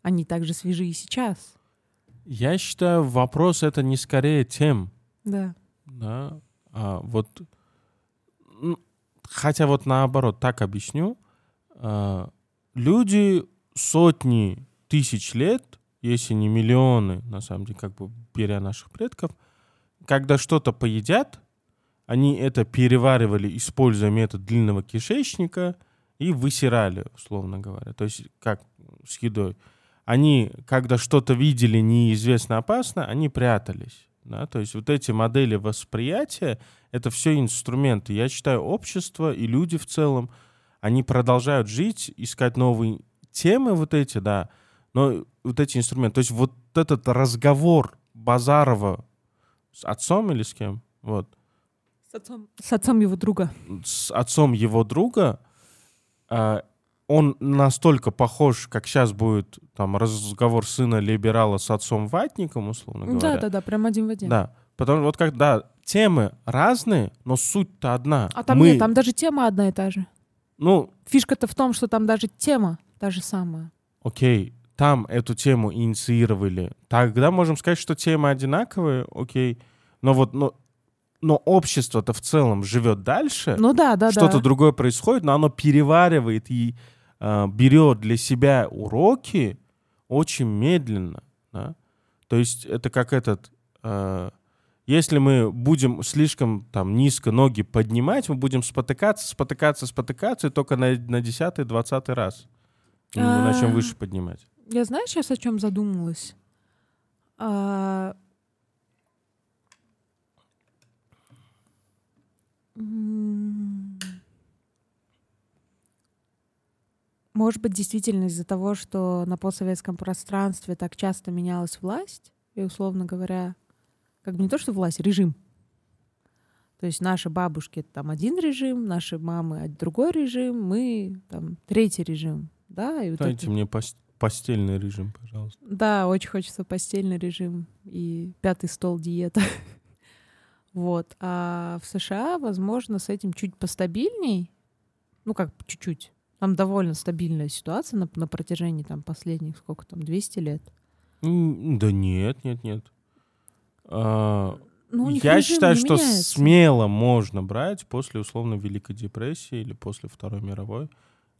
они также свежи и сейчас. Я считаю, вопрос это не скорее тем, Да. да, а вот, м, хотя вот наоборот, так объясню, а, люди сотни тысяч лет, если не миллионы, на самом деле, как бы беря наших предков, когда что-то поедят, они это переваривали, используя метод длинного кишечника, и высирали, условно говоря. То есть как с едой. Они, когда что-то видели неизвестно опасно, они прятались. Да? То есть вот эти модели восприятия — это все инструменты. Я считаю, общество и люди в целом, они продолжают жить, искать новые темы вот эти, да, но вот эти инструменты. То есть вот этот разговор Базарова с отцом или с кем? Вот С отцом, с отцом его друга. с отцом его друга, а, он настолько похож, как сейчас будет там разговор сына либерала с отцом ватником, условно говоря. Да, да, да, прям один в один. Да. Потому вот как, да, темы разные, но суть-то одна. А там Мы, нет, там даже тема одна и та же. ну, Фишка-то в том, что там даже тема та же самая. окей, там эту тему инициировали. Тогда можем сказать, что темы одинаковые, окей. Но вот, но, но общество-то в целом живет дальше. Ну да, да, что-то да. другое происходит, но оно переваривает и э, берет для себя уроки очень медленно. Да? То есть это как этот... Э, если мы будем слишком там низко ноги поднимать, мы будем спотыкаться, спотыкаться, спотыкаться, и только на, на 10-20 раз мы начнем А. выше поднимать. Я знаешь, сейчас о чем задумалась? А, Может быть, действительно из-за того, что на постсоветском пространстве так часто менялась власть, и, условно говоря, как бы не то, что власть, режим. То есть наши бабушки — там один режим, наши мамы — другой режим, мы там третий режим. Да, и вот Дайте это- мне пос- постельный режим, пожалуйста. да, очень хочется постельный режим и пятый стол диета. Вот. А в США, возможно, с этим чуть постабильней. Ну, как чуть-чуть. Там довольно стабильная ситуация на, на протяжении там последних, сколько там, 200 лет. Да нет, нет, нет. А, Ну, Я считаю, что меняется. смело можно брать после условно Великой депрессии или после Второй мировой.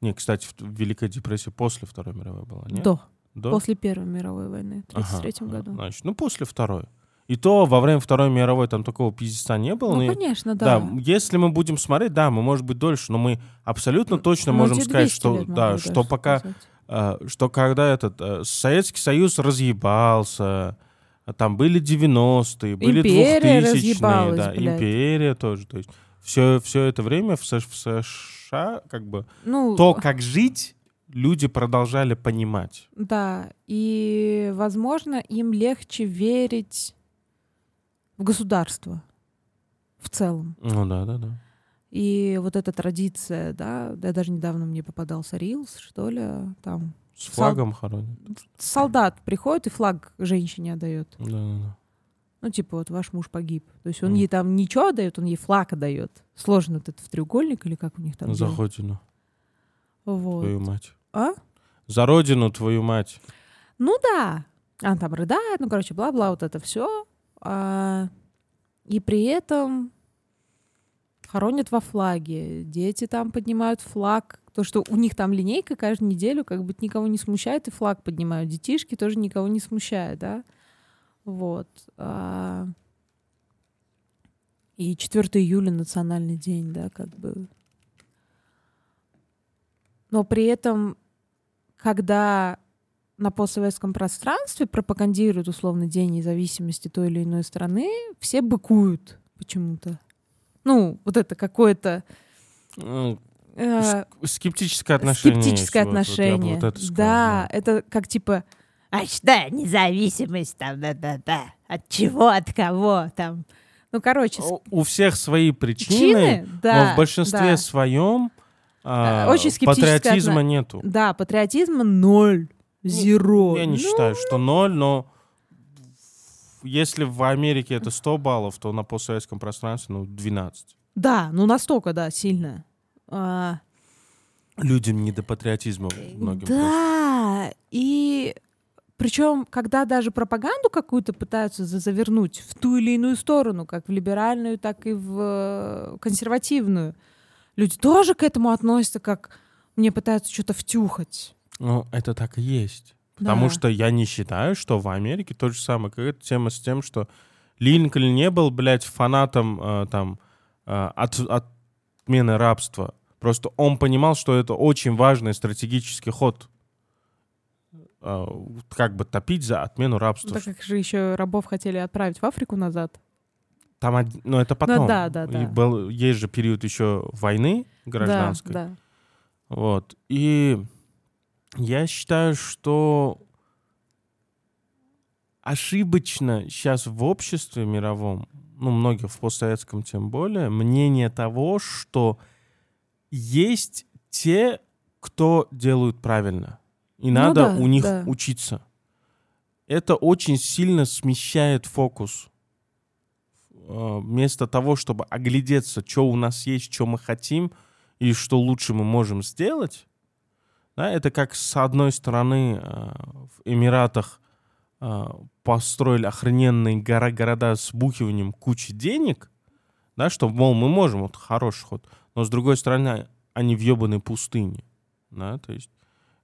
Не, кстати, Великая депрессия после Второй мировой была, нет? До. До? После Первой мировой войны, в Ага, 1933 ага, году. Значит, ну, после Второй. И то во время Второй мировой там такого пиздеца не было. Ну, но конечно, да. Да, если мы будем смотреть, да, мы, может быть, дольше, но мы абсолютно точно Ну, можем сказать, 200 что, да, что пока сказать. а, что когда этот э, Советский Союз разъебался, там были 90-е, были Империя 2000-е, разъебалась, да, блядь. империя тоже. То есть все, все это время в, в США как бы Ну, то, как жить, люди продолжали понимать. Да, и, возможно, им легче верить в государство в целом. Ну да, да, да. И вот эта традиция, да, да, даже недавно мне попадался Рилс, что ли, там С флагом хоронят. солдат приходит и флаг женщине отдает. Да, да, да. Ну, типа, вот ваш муж погиб. То есть он Мгм. ей там ничего отдает, он ей флаг отдает. Сложно этот в треугольник или как у них там За делают. родину, Вот. твою мать. А? За родину, твою мать. Ну да. Она там рыдает, ну, короче, бла-бла, вот это все. И при этом хоронят во флаге. Дети там поднимают флаг. То, что у них там линейка каждую неделю, как бы никого не смущает, и флаг поднимают. Детишки тоже никого не смущают, да. Вот. А, И 4 июля национальный день, да, как бы. Но при этом, когда на постсоветском пространстве пропагандируют условно День независимости той или иной страны, все быкуют почему-то. Ну, вот это какое-то М, э, ск- Скептическое отношение. скептическое есть, вот- вот отношение. вот это сказал, да, это как типа А что, независимость там, да-да-да. От чего, от кого там? Ну, короче, У всех свои причины, причины, да, но в большинстве да. своем а, Очень патриотизма отно- нету. Да, патриотизма ноль, зеро. Я не Ну, считаю, что ноль, но если в Америке это 100 баллов, то на постсоветском пространстве ну, 12. Да, ну настолько, да, сильно. А, Людям не до патриотизма многим. просто. Да, и причем, когда даже пропаганду какую-то пытаются за- завернуть в ту или иную сторону, как в либеральную, так и в э, консервативную, люди тоже к этому относятся, как мне пытаются что-то втюхать. Ну, это так и есть. Потому Да. что я не считаю, что в Америке то же самое. Какая-то тема с тем, что Линкольн не был, блядь, фанатом э, там э, от, отмены рабства. Просто он понимал, что это очень важный стратегический ход. Э, как бы топить за отмену рабства. Так как же еще рабов хотели отправить в Африку назад. Там, од- ну, это потом. да, да, да. И был, есть же период еще войны гражданской. Да, да. Вот. И я считаю, что ошибочно сейчас в обществе мировом, ну, многих в постсоветском тем более, мнение того, что есть те, кто делают правильно. И Ну надо да, у них да. учиться. Это очень сильно смещает фокус. Э, Вместо того, чтобы оглядеться, что у нас есть, что мы хотим, и что лучше мы можем сделать, да, это как с одной стороны э, в Эмиратах а, построили охрененные гора города с бухиванием кучи денег, да, что, мол, мы можем, вот хороший ход, но с другой стороны, они в ебаной пустыне, да, то есть,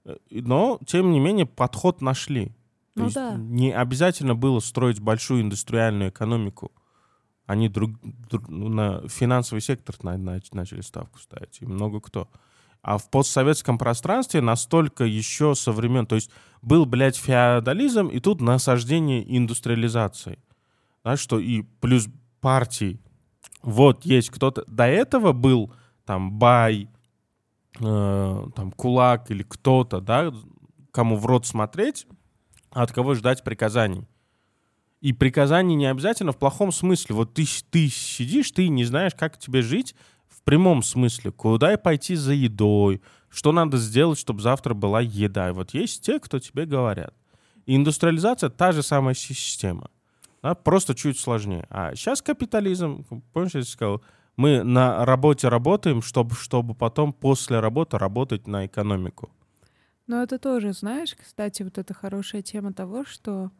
э, но, тем не менее, подход нашли. То Ну есть да. не обязательно было строить большую индустриальную экономику. Они друг, друг- ну, на финансовый сектор на- нач- начали ставку ставить, и много кто. А в постсоветском пространстве настолько еще со времен... То есть был, блядь, феодализм, и тут насаждение индустриализации. Знаешь, что и плюс партии. Вот есть кто-то... До этого был там бай, э, там кулак или кто-то, да, кому в рот смотреть, а от кого ждать приказаний. И приказаний не обязательно в плохом смысле. Вот ты, ты сидишь, ты не знаешь, как тебе жить прямом смысле. Куда пойти за едой, что надо сделать, чтобы завтра была еда. И вот есть те, кто тебе говорят. И индустриализация та же самая си- система. да, просто чуть сложнее. А сейчас капитализм, помнишь, я сказал, мы на работе работаем, чтобы, чтобы потом после работы работать на экономику. Но это тоже, знаешь, кстати, вот это хорошая тема того, что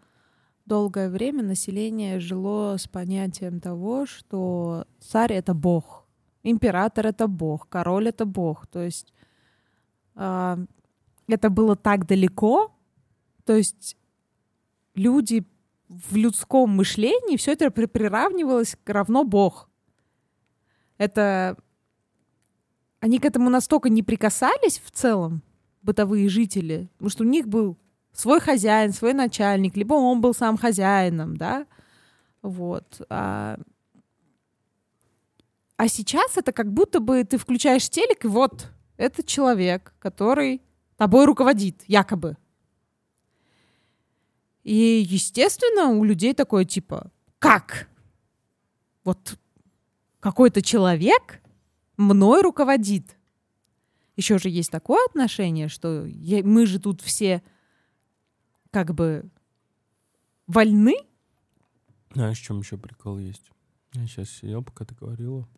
долгое время население жило с понятием того, что царь — это бог, император — это бог, король — это бог. То есть а, это было так далеко, то есть люди в людском мышлении все это при- приравнивалось к равно бог. Это они к этому настолько не прикасались в целом, бытовые жители, потому что у них был свой хозяин, свой начальник, либо он был сам хозяином, да, вот. А, а сейчас это как будто бы ты включаешь телек, и вот, это человек, который тобой руководит, якобы. И, естественно, у людей такое типа, как? Вот какой-то человек мной руководит. Еще же есть такое отношение, что я- мы же тут все как бы вольны. Знаешь, в чем еще прикол есть? Я сейчас сидел, пока ты говорила.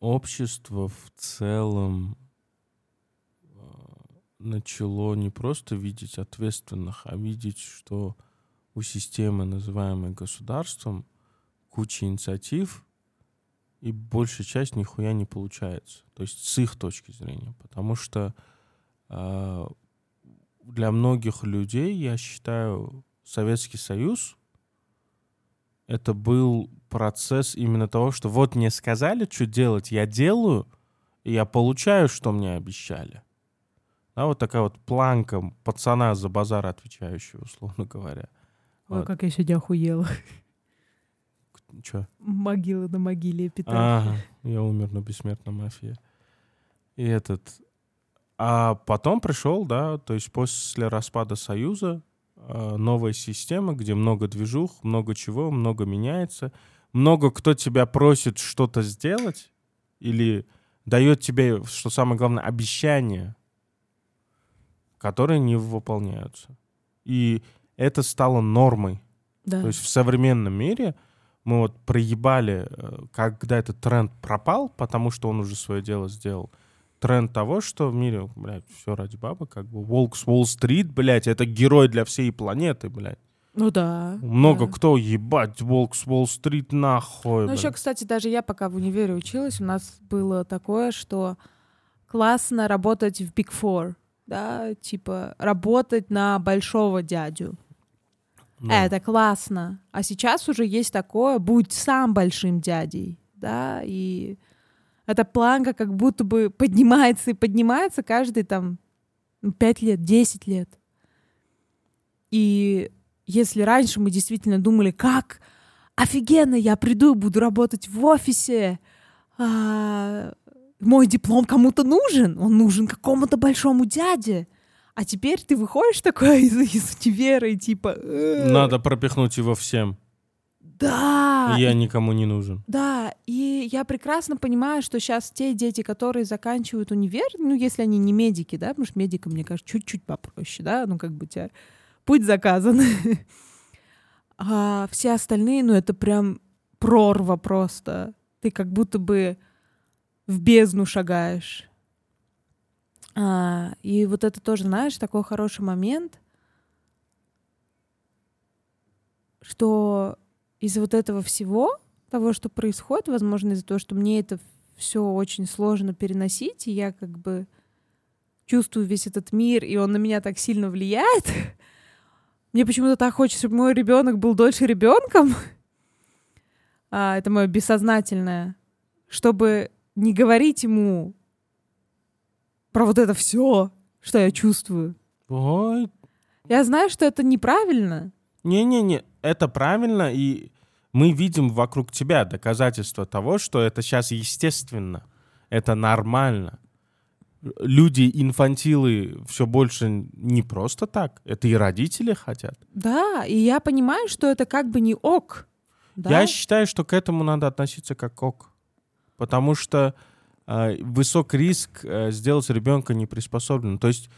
Общество в целом э, начало не просто видеть ответственных, а видеть, что у системы, называемой государством, куча инициатив, и большая часть нихуя не получается. То есть с их точки зрения. Потому что э, для многих людей, я считаю, Советский Союз это был процесс именно того, что вот мне сказали, что делать, я делаю, и я получаю, что мне обещали. Да, вот такая вот планка пацана за базар отвечающего, условно говоря. Ой, Вот. как я сегодня охуела. Чё? Могила на могиле эпитафия. Ага, я умер на бессмертном мафии. И этот... А потом пришел, да, то есть после распада Союза новая система, где много движух, много чего, много меняется, много кто тебя просит что-то сделать или дает тебе, что самое главное, обещания, которые не выполняются. И это стало нормой. Да. То есть в современном мире мы вот проебали, э, когда этот тренд пропал, потому что он уже свое дело сделал. Тренд того, что в мире, блядь, все ради бабы, как бы Волк с Уолл-стрит, блядь, это герой для всей планеты, блядь. Ну да. Много да. кто, ебать, Волк с Уолл-стрит, нахуй, Ну, блядь. еще, кстати, даже я пока в универе училась, у нас было такое, что классно работать в Big Four, да, типа работать на большого дядю. Ну, Это классно. А сейчас уже есть такое, будь сам большим дядей, да, и эта планка как будто бы поднимается и поднимается каждый там 5 лет, 10 лет. И если раньше мы действительно думали, как офигенно, я приду, буду работать в офисе, а, мой диплом кому-то нужен, он нужен какому-то большому дяде. А теперь ты выходишь такой из, из универа и типа... «Э, Надо пропихнуть его всем. Да. И я никому не нужен. Да, и я прекрасно понимаю, что сейчас те дети, которые заканчивают универ, ну, если они не медики, да, потому что медикам, мне кажется, чуть-чуть попроще, да, ну, как бы у тебя путь заказан. А все остальные, ну, это прям прорва просто. Ты как будто бы в бездну шагаешь. А, и вот это тоже, знаешь, такой хороший момент, что из-за вот этого всего, того, что происходит, возможно, из-за того, что мне это все очень сложно переносить, и я как бы чувствую весь этот мир, и он на меня так сильно влияет. Мне почему-то так хочется, чтобы мой ребенок был дольше ребенком. А, это мое бессознательное. Чтобы не говорить ему про вот это все, что я чувствую. Ой, Я знаю, что это неправильно. не-не-не, это правильно, и мы видим вокруг тебя доказательства того, что это сейчас естественно, это нормально. Люди, инфантилы, все больше не просто так, это и родители хотят. Да, и я понимаю, что это как бы не ок. Да? Я считаю, что к этому надо относиться как ок. Потому что э, высок риск э, сделать ребенка неприспособленным. То есть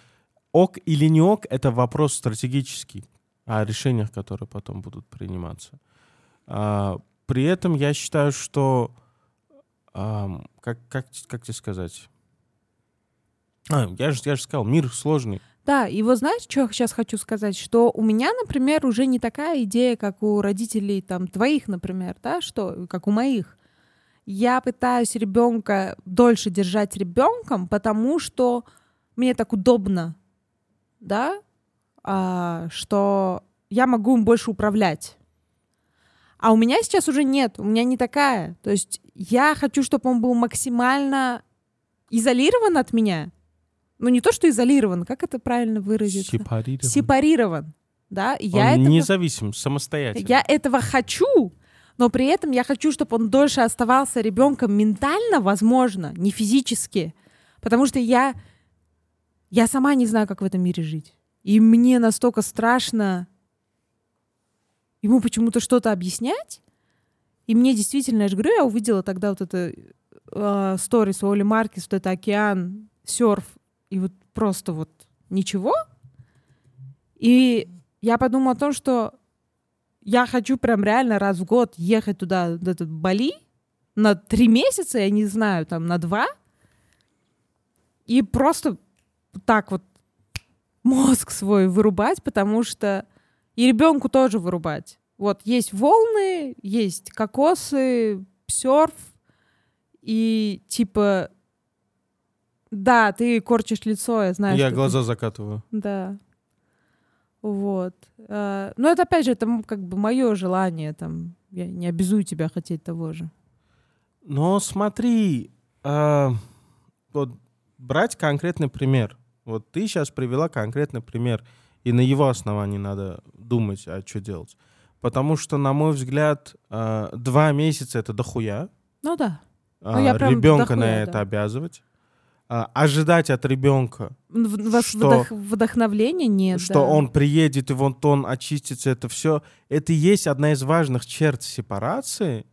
ок или не ок — это вопрос стратегический о решениях, которые потом будут приниматься. А, при этом я считаю, что... как, как, как тебе сказать? А, я же я же сказал, мир сложный. Да, и вот знаешь, что я сейчас хочу сказать? Что у меня, например, уже не такая идея, как у родителей там твоих, например, да, что как у моих. Я пытаюсь ребенка дольше держать ребенком, потому что мне так удобно, да, что я могу им больше управлять. А у меня сейчас уже нет, у меня не такая. То есть я хочу, чтобы он был максимально изолирован от меня. Ну не то, что изолирован, как это правильно выразиться? Сепарирован. Сепарирован. Да, я Он этого, независим, самостоятельный. я этого хочу, но при этом я хочу, чтобы он дольше оставался ребенком ментально, возможно, не физически. Потому что я, я сама не знаю, как в этом мире жить. И мне настолько страшно ему почему-то что-то объяснять. И мне действительно, я же говорю, я увидела тогда вот это э, сторис у Оли Маркис, вот это океан, серф, и вот просто вот ничего. И я подумала о том, что я хочу прям реально раз в год ехать туда, в этот Бали, на три месяца, я не знаю, там, на два, и просто так вот мозг свой вырубать, потому что и ребенку тоже вырубать. Вот есть волны, есть кокосы, серф, и типа, да, ты корчишь лицо, я знаю. Я что ты- глаза закатываю. Да. Вот. А, Но это опять же, это как бы мое желание, там, я не обязую тебя хотеть того же. Но смотри, а, вот брать конкретный пример. Вот ты сейчас привела конкретный пример, и на его основании надо думать, а что делать. Потому что, на мой взгляд, а, два месяца это дохуя. Ну да. а, я прям ребенка на это да. обязывать. А, ожидать от ребенка, В- Что- вдох- вдохновления нет. что да. он приедет и вон он очистится, это все. Это и есть одна из важных черт сепарации.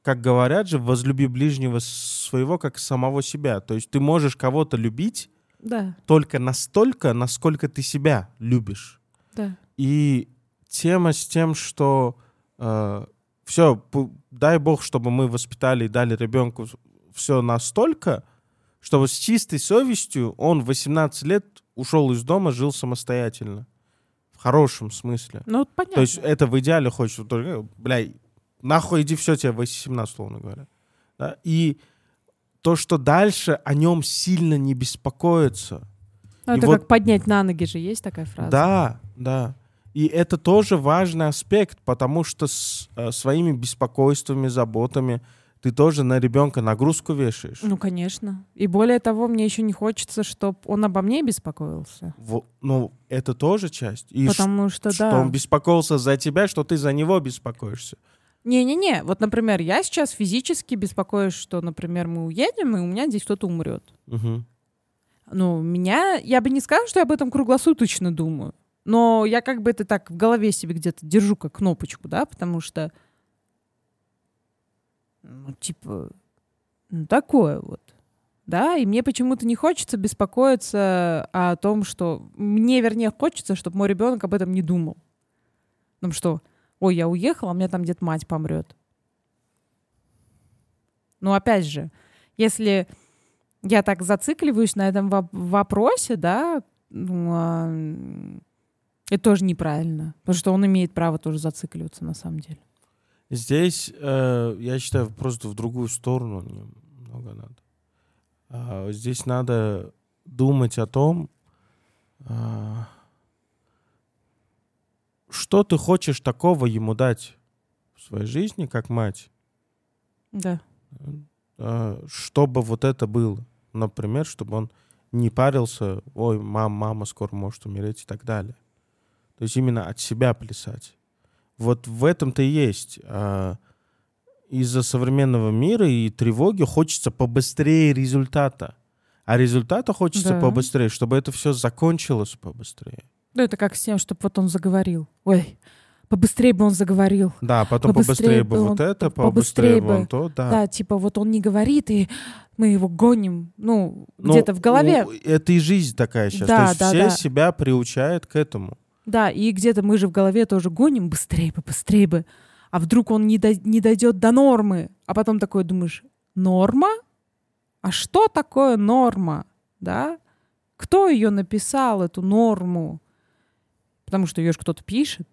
Как говорят же, возлюби ближнего своего, как самого себя. То есть ты можешь кого-то любить Да, только настолько, насколько ты себя любишь. да. И тема с тем, что все, дай бог, чтобы мы воспитали и дали ребенку все настолько, чтобы с чистой совестью он в 18 лет ушел из дома, жил самостоятельно. В хорошем смысле. Ну, вот понятно. То есть это в идеале хочешь, только, бля, нахуй иди, все, тебе 18, условно говоря. Да? И то, что дальше о нем сильно не беспокоиться, Ну, это вот- как поднять на ноги же, есть такая фраза? да, да. И это тоже важный аспект, потому что с э, своими беспокойствами, заботами ты тоже на ребенка нагрузку вешаешь. Ну, конечно. И более того, мне еще не хочется, чтобы он обо мне беспокоился. Во- ну, это тоже часть. И ш- Потому что, что да. он беспокоился за тебя, что ты за него беспокоишься. Не-не-не, вот, например, я сейчас физически беспокоюсь, что, например, мы уедем, и у меня здесь кто-то умрет. Мгм. Ну, меня, я бы не сказала, что я об этом круглосуточно думаю, но я как бы это так в голове себе где-то держу как кнопочку, да, потому что, ну, типа, ну, такое вот. Да, и мне почему-то не хочется беспокоиться о том, что... Мне, вернее, хочется, чтобы мой ребенок об этом не думал. Потому что, ой, я уехала, у меня там где-то мать помрет. Но опять же, если я так зацикливаюсь на этом воп- вопросе, да, ну, а, Это тоже неправильно, потому что он имеет право тоже зацикливаться на самом деле. Здесь, э, я считаю, просто в другую сторону немного надо. А, здесь надо думать о том, а, что ты хочешь такого ему дать в своей жизни, как мать, Да. а, чтобы вот это было. Например, чтобы он не парился, ой, мам, мама скоро может умереть и так далее. То есть именно от себя плясать. Вот в этом-то и есть. а, Из-за современного мира и тревоги хочется побыстрее результата. А результата хочется Да. побыстрее, чтобы это все закончилось побыстрее. Ну, это как с тем, чтобы вот он заговорил. Ой, побыстрее бы он заговорил. Да, потом Побыстрее побыстрее бы бы вот он- это, побыстрее побыстрее бы он то, да. Да. типа вот он не говорит, и мы его гоним, ну, Ну, где-то в голове. у- Это и жизнь такая сейчас. Да, То есть да, все да. себя приучают к этому. Да, и где-то мы же в голове тоже гоним быстрее бы, быстрее бы. А вдруг он не, дой- не дойдет до нормы? А потом такой думаешь, норма? А что такое норма? Да? Кто ее написал, эту норму? Потому что ее же кто-то пишет.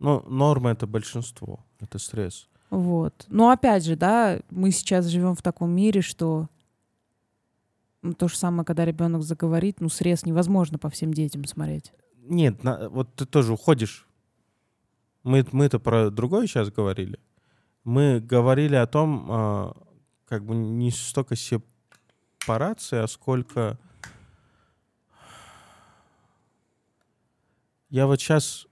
Ну, норма — это большинство. Это стресс. Вот. Но опять же, да, мы сейчас живем в таком мире, что то же самое, когда ребенок заговорит, ну, срез невозможно по всем детям смотреть. Нет, на- вот ты тоже уходишь. Мы, мы-то про другое сейчас говорили. Мы говорили о том, а, как бы не столько сепарации, а сколько... Я вот сейчас...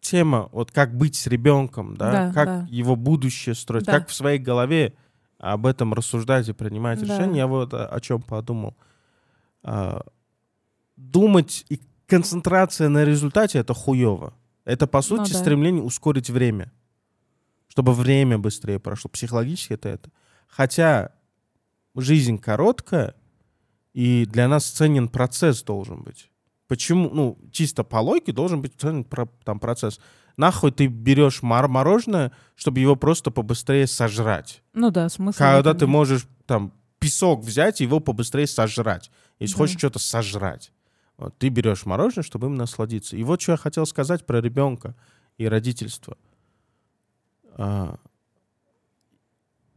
Тема, вот как быть с ребенком, да, Да, как да. его будущее строить, Да. как в своей голове об этом рассуждать и принимать Да. решения. Я вот о, о чем подумал. А, думать и концентрация на результате это хуево. Это по сути да. стремление ускорить время, чтобы время быстрее прошло. Психологически это это. Хотя жизнь короткая, и для нас ценен процесс должен быть. Почему? Ну, чисто по логике должен быть там процесс. Нахуй ты берешь мор- мороженое, чтобы его просто побыстрее сожрать. Ну да, смысл. Когда ты можешь там песок взять и его побыстрее сожрать, если Да. хочешь что-то сожрать. Вот, ты берешь мороженое, чтобы им насладиться. И вот что я хотел сказать про ребенка и родительство. А,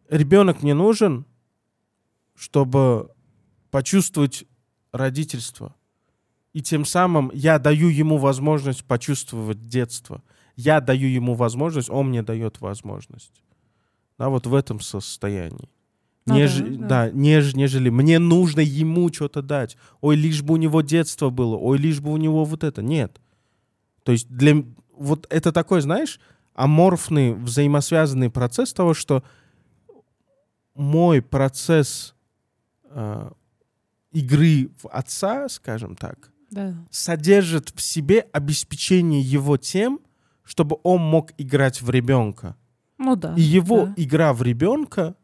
ребенок мне нужен, чтобы почувствовать родительство. И тем самым я даю ему возможность почувствовать детство. Я даю ему возможность, он мне дает возможность. Да, вот в этом состоянии. Ну Неж- да, да, да. неж- нежели мне нужно ему что-то дать. Ой, лишь бы у него детство было. Ой, лишь бы у него вот это. Нет. То есть для вот это такой, знаешь, аморфный взаимосвязанный процесс того, что мой процесс э, игры в отца, скажем так, Да. содержит в себе обеспечение его тем, чтобы он мог играть в ребенка. Ну да. И его да. игра в ребенка,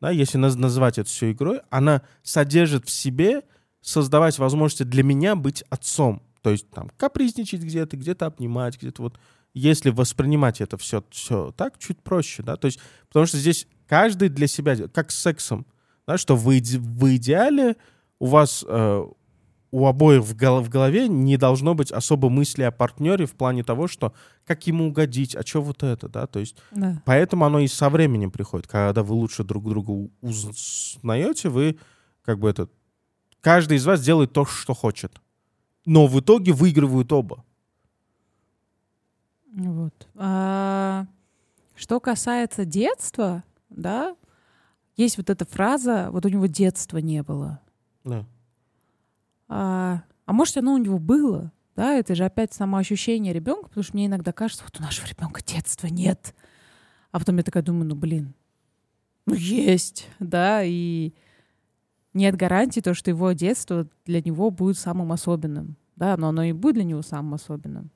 да, если наз- назвать это все игрой, она содержит в себе создавать возможности для меня быть отцом. То есть там капризничать где-то, где-то обнимать, где-то вот. Если воспринимать это все, все так, чуть проще, да, то есть, потому что здесь каждый для себя, как с сексом, да, что в, иде- в идеале у вас э, у обоих в, гол- в голове не должно быть особо мысли о партнере в плане того, что как ему угодить, а что вот это, да, то есть Да. Поэтому оно и со временем приходит. Когда вы лучше друг друга узнаете, вы как бы это... Каждый из вас делает то, что хочет. Но в итоге выигрывают оба. Вот. А, что касается детства, да, есть вот эта фраза, вот у него детства не было. Да. А, а может, оно у него было, да, это же опять самоощущение ребенка, потому что мне иногда кажется, вот у нашего ребенка детства нет. А потом я такая думаю, ну блин, ну есть, да, и нет гарантии то, что его детство для него будет самым особенным. Да, но оно и будет для него самым особенным.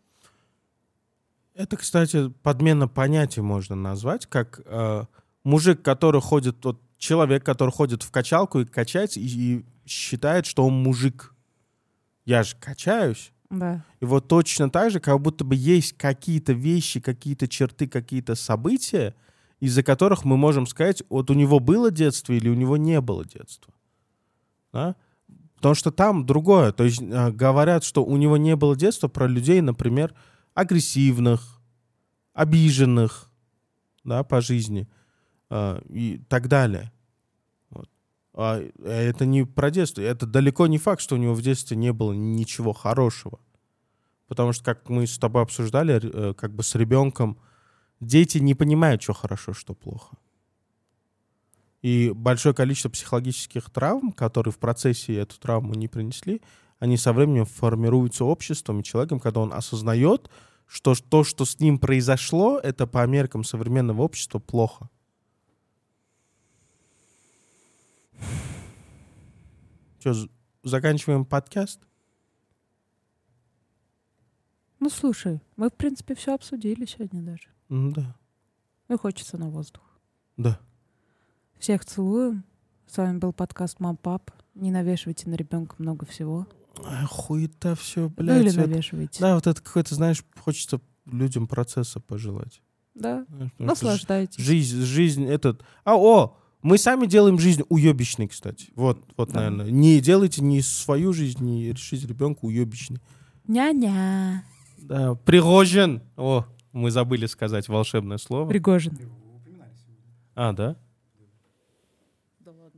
Это, кстати, подмена понятий можно назвать, как э, мужик, который ходит, вот человек, который ходит в качалку и качается, и, и считает, что он мужик. Я же качаюсь. Да. И вот точно так же, как будто бы есть какие-то вещи, какие-то черты, какие-то события, из-за которых мы можем сказать, вот у него было детство или у него не было детства. Да? Потому что там другое. То есть а, говорят, что у него не было детства про людей, например, агрессивных, обиженных, да, по жизни а, и так далее. А это не про детство. Это далеко не факт, что у него в детстве не было ничего хорошего. Потому что, как мы с тобой обсуждали, э, как бы с ребенком, дети не понимают, что хорошо, что плохо. И большое количество психологических травм, которые в процессе эту травму не принесли, они со временем формируются обществом и человеком, когда он осознает, что то, что с ним произошло, это по меркам современного общества плохо. Что, заканчиваем подкаст? Ну, слушай, мы, в принципе, все обсудили сегодня даже. Да, И хочется на воздух. да. Всех целуем. С вами был подкаст Мам Пап. Не навешивайте на ребенка много всего. Ай, Хуета все, ну блядь. или это- навешивайте. Да, вот это какое-то, знаешь, хочется людям процесса пожелать. Да. Потому Наслаждайтесь. Жизнь, жизнь этот... А, о, мы сами делаем жизнь уебищной, кстати. Вот, вот, Да. наверное. Не делайте ни свою жизнь, не решите ребенку уебищной. Ня-ня. Да, Пригожин. О, мы забыли сказать волшебное слово. Пригожин. А, да?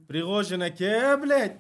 Пригожин, оке, блядь.